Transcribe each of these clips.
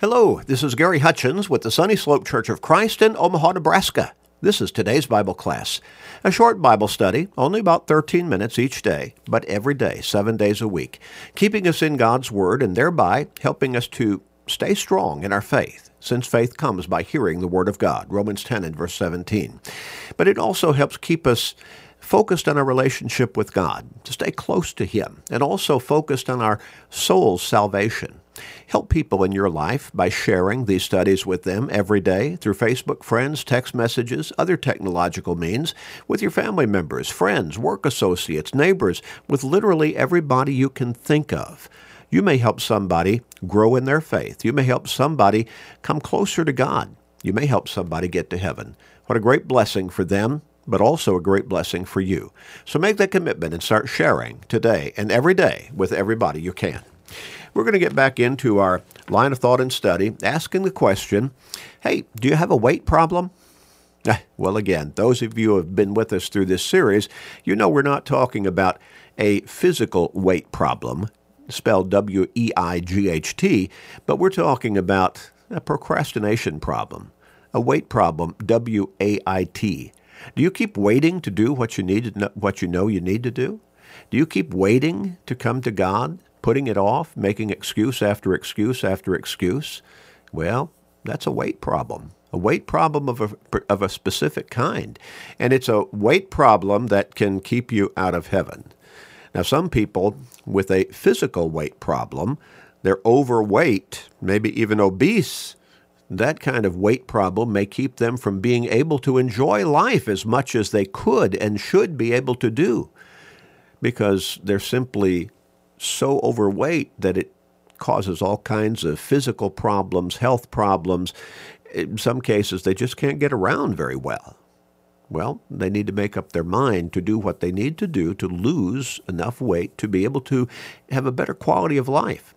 Hello, this is Gary Hutchins with the Sunny Slope Church of Christ in Omaha, Nebraska. This is today's Bible class. A short Bible study, only about 13 minutes each day, but every day, seven days a week, keeping us in God's Word and thereby helping us to stay strong in our faith, since faith comes by hearing the Word of God, Romans 10 and verse 17. But it also helps keep us focused on our relationship with God, to stay close to Him, and also focused on our soul's salvation. Help people in your life by sharing these studies with them every day through Facebook friends, text messages, other technological means, with your family members, friends, work associates, neighbors, with literally everybody you can think of. You may help somebody grow in their faith. You may help somebody come closer to God. You may help somebody get to heaven. What a great blessing for them but also a great blessing for you. So make that commitment and start sharing today and every day with everybody you can. We're going to get back into our line of thought and study, asking the question hey, do you have a weight problem? Well, again, those of you who have been with us through this series, you know we're not talking about a physical weight problem, spelled W E I G H T, but we're talking about a procrastination problem, a weight problem, W A I T. Do you keep waiting to do what you need what you know you need to do? Do you keep waiting to come to God, putting it off, making excuse after excuse after excuse? Well, that's a weight problem. A weight problem of a, of a specific kind. And it's a weight problem that can keep you out of heaven. Now, some people with a physical weight problem, they're overweight, maybe even obese, that kind of weight problem may keep them from being able to enjoy life as much as they could and should be able to do because they're simply so overweight that it causes all kinds of physical problems, health problems. In some cases, they just can't get around very well. Well, they need to make up their mind to do what they need to do to lose enough weight to be able to have a better quality of life.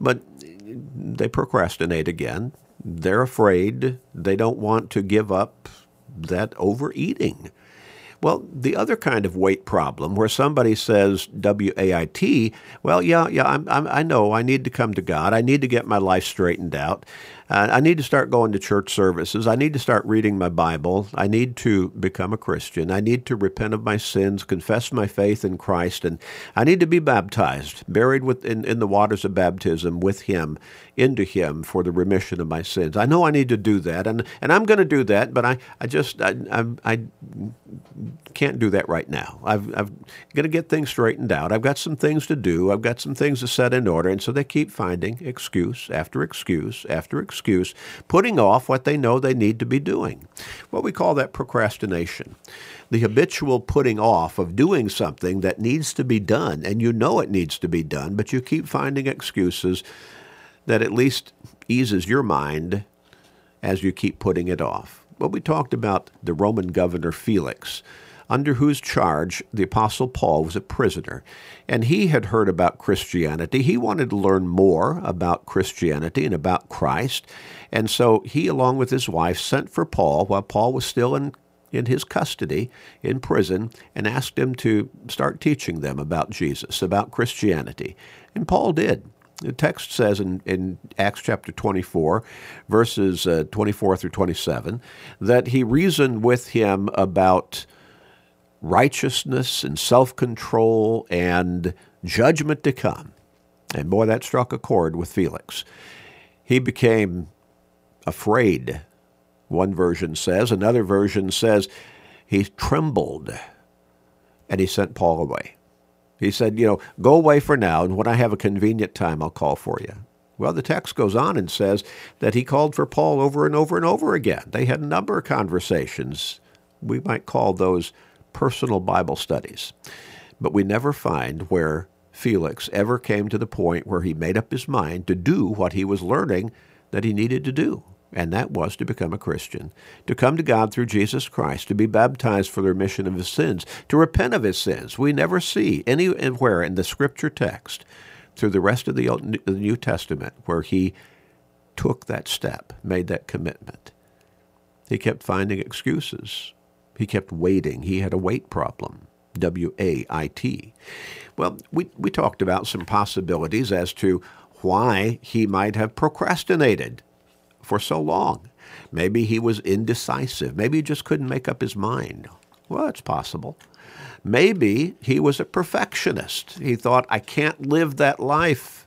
But they procrastinate again they're afraid. They don't want to give up that overeating. Well, the other kind of weight problem where somebody says W A I T, well, yeah, yeah, I'm, I'm, i know I need to come to God. I need to get my life straightened out. Uh, I need to start going to church services. I need to start reading my Bible. I need to become a Christian. I need to repent of my sins, confess my faith in Christ, and I need to be baptized, buried with, in, in the waters of baptism with Him, into Him for the remission of my sins. I know I need to do that, and, and I'm going to do that, but I, I just I, I, I can't do that right now. I've, I've got to get things straightened out. I've got some things to do. I've got some things to set in order, and so they keep finding excuse after excuse after excuse excuse, putting off what they know they need to be doing. What we call that procrastination. The habitual putting off of doing something that needs to be done, and you know it needs to be done, but you keep finding excuses that at least eases your mind as you keep putting it off. Well, we talked about the Roman governor Felix under whose charge the Apostle Paul was a prisoner. And he had heard about Christianity. He wanted to learn more about Christianity and about Christ. And so he, along with his wife, sent for Paul while Paul was still in in his custody in prison and asked him to start teaching them about Jesus, about Christianity. And Paul did. The text says in, in Acts chapter 24, verses uh, 24 through 27, that he reasoned with him about righteousness and self control and judgment to come. And boy, that struck a chord with Felix. He became afraid, one version says. Another version says he trembled and he sent Paul away. He said, You know, go away for now, and when I have a convenient time, I'll call for you. Well, the text goes on and says that he called for Paul over and over and over again. They had a number of conversations. We might call those personal Bible studies. But we never find where Felix ever came to the point where he made up his mind to do what he was learning that he needed to do. And that was to become a Christian, to come to God through Jesus Christ, to be baptized for the remission of his sins, to repent of his sins. We never see anywhere in the scripture text through the rest of the New Testament where he took that step, made that commitment. He kept finding excuses. He kept waiting. He had a weight problem. W A I T. Well, we, we talked about some possibilities as to why he might have procrastinated for so long. Maybe he was indecisive. Maybe he just couldn't make up his mind. Well, it's possible. Maybe he was a perfectionist. He thought, I can't live that life,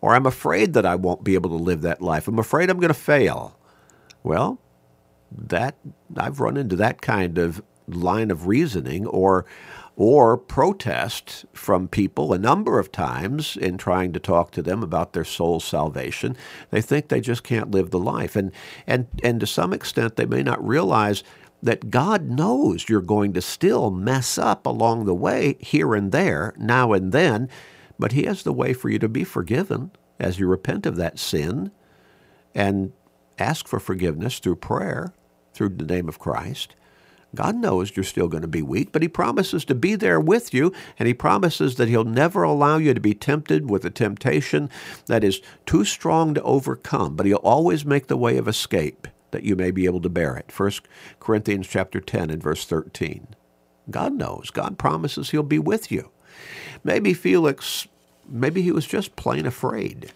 or I'm afraid that I won't be able to live that life. I'm afraid I'm going to fail. Well, that I've run into that kind of line of reasoning or or protest from people a number of times in trying to talk to them about their soul's salvation. They think they just can't live the life. And and and to some extent they may not realize that God knows you're going to still mess up along the way here and there, now and then, but he has the way for you to be forgiven as you repent of that sin and ask for forgiveness through prayer through the name of Christ. God knows you're still going to be weak, but He promises to be there with you, and He promises that He'll never allow you to be tempted with a temptation that is too strong to overcome, but He'll always make the way of escape that you may be able to bear it. 1 Corinthians chapter 10 and verse 13. God knows. God promises He'll be with you. Maybe Felix, maybe he was just plain afraid.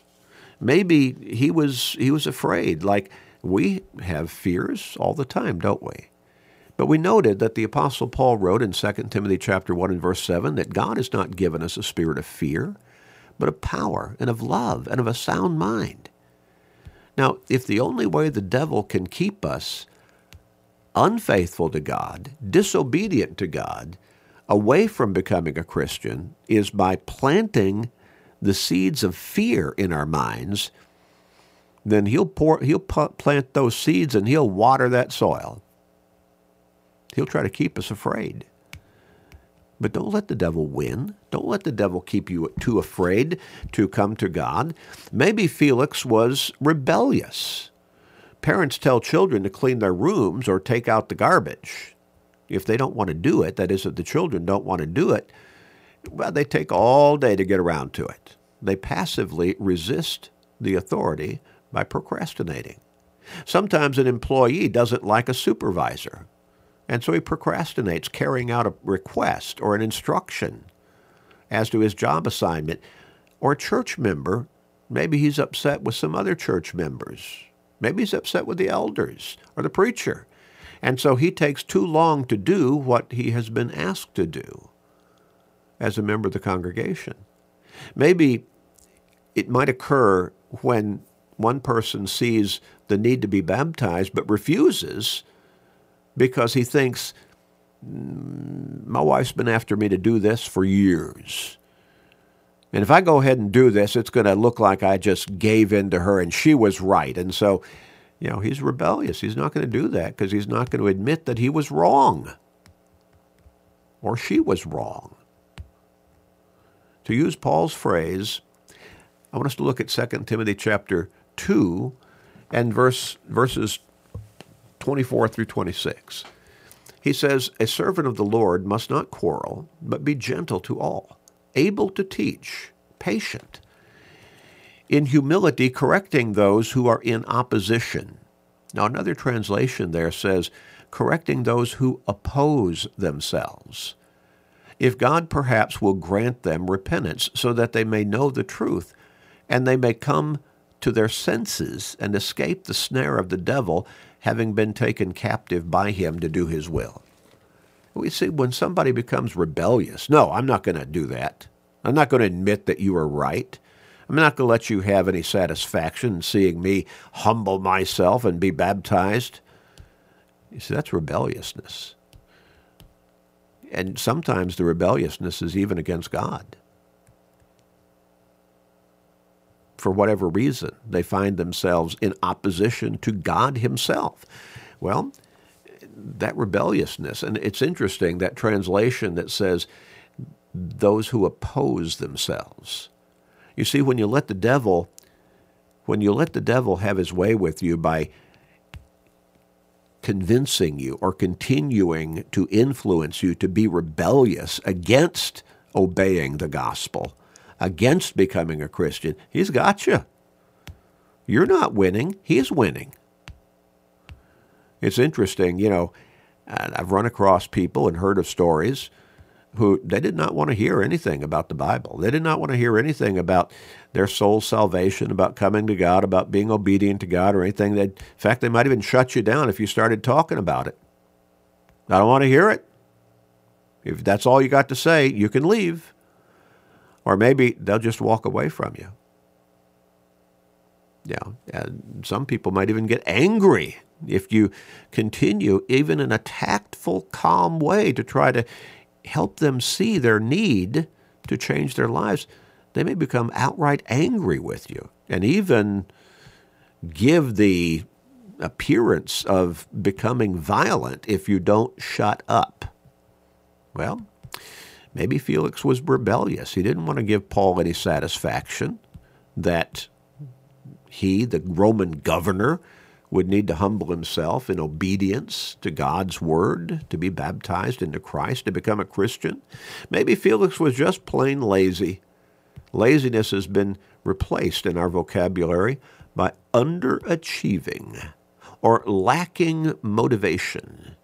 Maybe he was he was afraid, like we have fears all the time, don't we? But we noted that the apostle Paul wrote in 2 Timothy chapter 1 and verse 7 that God has not given us a spirit of fear, but of power and of love and of a sound mind. Now, if the only way the devil can keep us unfaithful to God, disobedient to God, away from becoming a Christian is by planting the seeds of fear in our minds, then he'll pour he'll plant those seeds and he'll water that soil. He'll try to keep us afraid. But don't let the devil win. Don't let the devil keep you too afraid to come to God. Maybe Felix was rebellious. Parents tell children to clean their rooms or take out the garbage. If they don't want to do it, that is, if the children don't want to do it, well, they take all day to get around to it. They passively resist the authority by procrastinating. Sometimes an employee doesn't like a supervisor. And so he procrastinates carrying out a request or an instruction as to his job assignment. Or a church member, maybe he's upset with some other church members. Maybe he's upset with the elders or the preacher. And so he takes too long to do what he has been asked to do as a member of the congregation. Maybe it might occur when one person sees the need to be baptized but refuses because he thinks, mm, my wife's been after me to do this for years. And if I go ahead and do this, it's going to look like I just gave in to her and she was right. And so, you know, he's rebellious. He's not going to do that because he's not going to admit that he was wrong or she was wrong. To use Paul's phrase, I want us to look at 2 Timothy chapter 2 and verse, verses 24 through 26. He says, A servant of the Lord must not quarrel, but be gentle to all, able to teach, patient, in humility correcting those who are in opposition. Now, another translation there says, correcting those who oppose themselves. If God perhaps will grant them repentance so that they may know the truth and they may come to their senses and escape the snare of the devil having been taken captive by him to do his will. We see when somebody becomes rebellious, no, I'm not going to do that. I'm not going to admit that you are right. I'm not going to let you have any satisfaction in seeing me humble myself and be baptized. You see, that's rebelliousness. And sometimes the rebelliousness is even against God. For whatever reason. They find themselves in opposition to God Himself. Well, that rebelliousness, and it's interesting that translation that says, those who oppose themselves. You see, when you let the devil, when you let the devil have his way with you by convincing you or continuing to influence you to be rebellious against obeying the gospel, against becoming a Christian, he's got you. You're not winning, he's winning. It's interesting, you know, I've run across people and heard of stories who they did not want to hear anything about the Bible. They did not want to hear anything about their soul salvation, about coming to God, about being obedient to God, or anything. That, in fact, they might even shut you down if you started talking about it. I don't want to hear it. If that's all you got to say, you can leave. Or maybe they'll just walk away from you. Yeah, and some people might even get angry if you continue, even in a tactful, calm way, to try to help them see their need to change their lives. They may become outright angry with you and even give the appearance of becoming violent if you don't shut up. Well, maybe Felix was rebellious. He didn't want to give Paul any satisfaction that he, the Roman governor, would need to humble himself in obedience to God's word, to be baptized into Christ, to become a Christian. Maybe Felix was just plain lazy. Laziness has been replaced in our vocabulary by underachieving or lacking motivation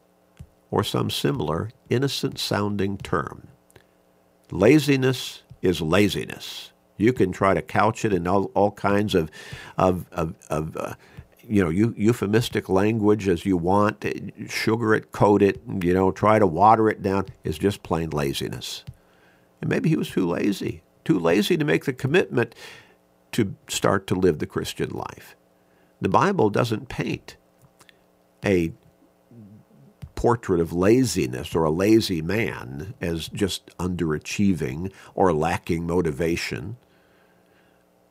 or some similar innocent sounding term. Laziness is laziness. You can try to couch it in all, all kinds of, of, of, of uh, you know, euphemistic language as you want, sugar it, coat it, you know, try to water it down is just plain laziness. And maybe he was too lazy, too lazy to make the commitment to start to live the Christian life. The Bible doesn't paint a portrait of laziness or a lazy man as just underachieving or lacking motivation.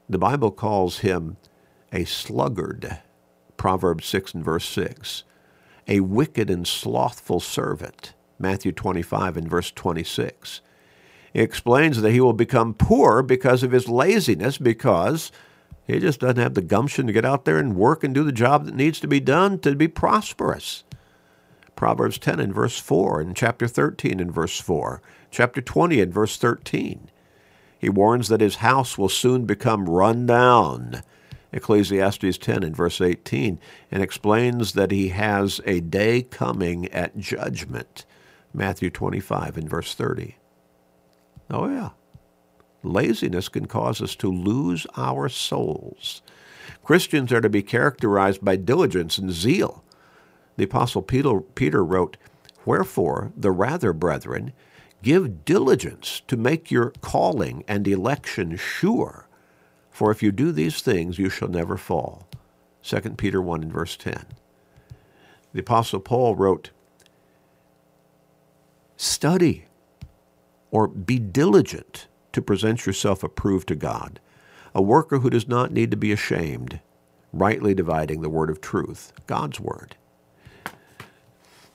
The Bible calls him a sluggard, Proverbs 6 and verse 6, a wicked and slothful servant, Matthew 25 and verse 26. He explains that he will become poor because of his laziness, because he just doesn't have the gumption to get out there and work and do the job that needs to be done to be prosperous. Proverbs 10 and verse 4, and chapter 13 and verse 4, chapter 20 and verse 13. He warns that his house will soon become run down. Ecclesiastes 10 and verse 18, and explains that he has a day coming at judgment. Matthew 25 and verse 30. Oh, yeah. Laziness can cause us to lose our souls. Christians are to be characterized by diligence and zeal. The Apostle Peter, Peter wrote, Wherefore, the rather, brethren, give diligence to make your calling and election sure. For if you do these things, you shall never fall. 2 Peter 1 and verse 10. The Apostle Paul wrote, Study or be diligent to present yourself approved to God, a worker who does not need to be ashamed, rightly dividing the word of truth, God's word.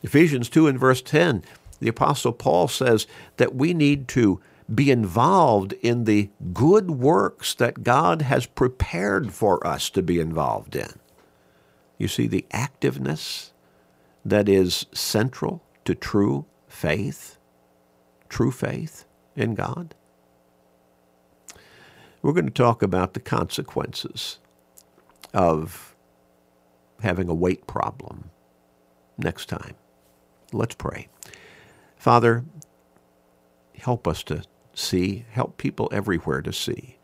Ephesians 2 and verse 10, the Apostle Paul says that we need to be involved in the good works that God has prepared for us to be involved in. You see the activeness that is central to true faith, true faith in God. We're going to talk about the consequences of having a weight problem next time. Let's pray. Father, help us to see, help people everywhere to see.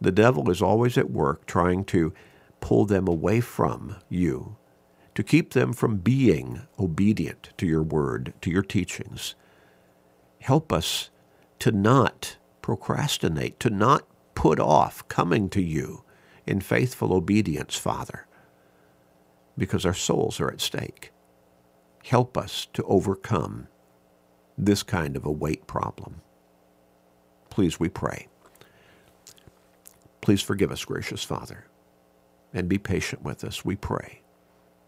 The devil is always at work trying to pull them away from you, to keep them from being obedient to your word, to your teachings. Help us to not procrastinate, to not put off coming to you in faithful obedience, Father, because our souls are at stake. Help us to overcome this kind of a weight problem. Please, we pray. Please forgive us, gracious Father, and be patient with us, we pray.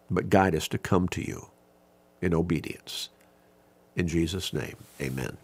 But guide us to come to you in obedience. In Jesus' name, amen.